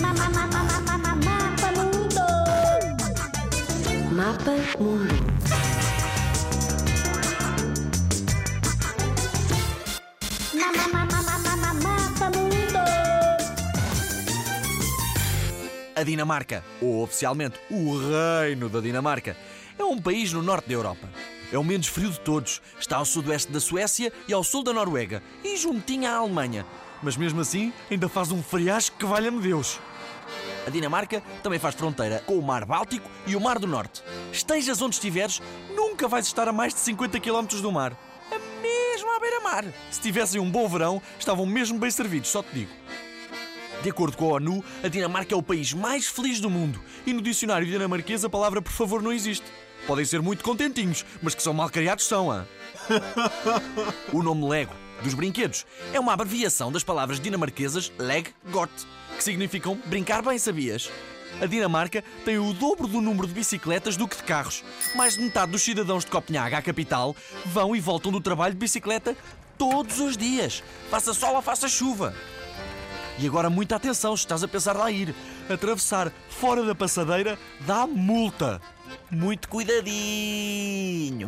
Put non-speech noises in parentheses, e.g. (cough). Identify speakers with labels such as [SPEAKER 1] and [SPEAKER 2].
[SPEAKER 1] Mapa Mundo.
[SPEAKER 2] Mapa Mundo.
[SPEAKER 1] Mapa Mundo.
[SPEAKER 3] A Dinamarca, ou oficialmente o Reino da Dinamarca, é um país no norte da Europa. É o menos frio de todos. Está ao sudoeste da Suécia e ao sul da Noruega e juntinho à Alemanha. Mas mesmo assim, ainda faz um friasco que valha-me Deus. A Dinamarca também faz fronteira com o Mar Báltico e o Mar do Norte. Estejas onde estiveres, nunca vais estar a mais de 50 km do mar. A mesmo à beira-mar. Se tivessem um bom verão, estavam mesmo bem servidos, só te digo. De acordo com a ONU, a Dinamarca é o país mais feliz do mundo e no dicionário dinamarquês a palavra por favor não existe. Podem ser muito contentinhos, mas que são mal criados são, ah. (laughs) o nome Lego, dos brinquedos, é uma abreviação das palavras dinamarquesas leg got, que significam brincar bem, sabias? A Dinamarca tem o dobro do número de bicicletas do que de carros. Mais de metade dos cidadãos de Copenhague, a capital, vão e voltam do trabalho de bicicleta todos os dias, faça sol ou faça chuva. E agora muita atenção, se estás a pensar lá ir. Atravessar fora da passadeira dá multa. Muito cuidadinho.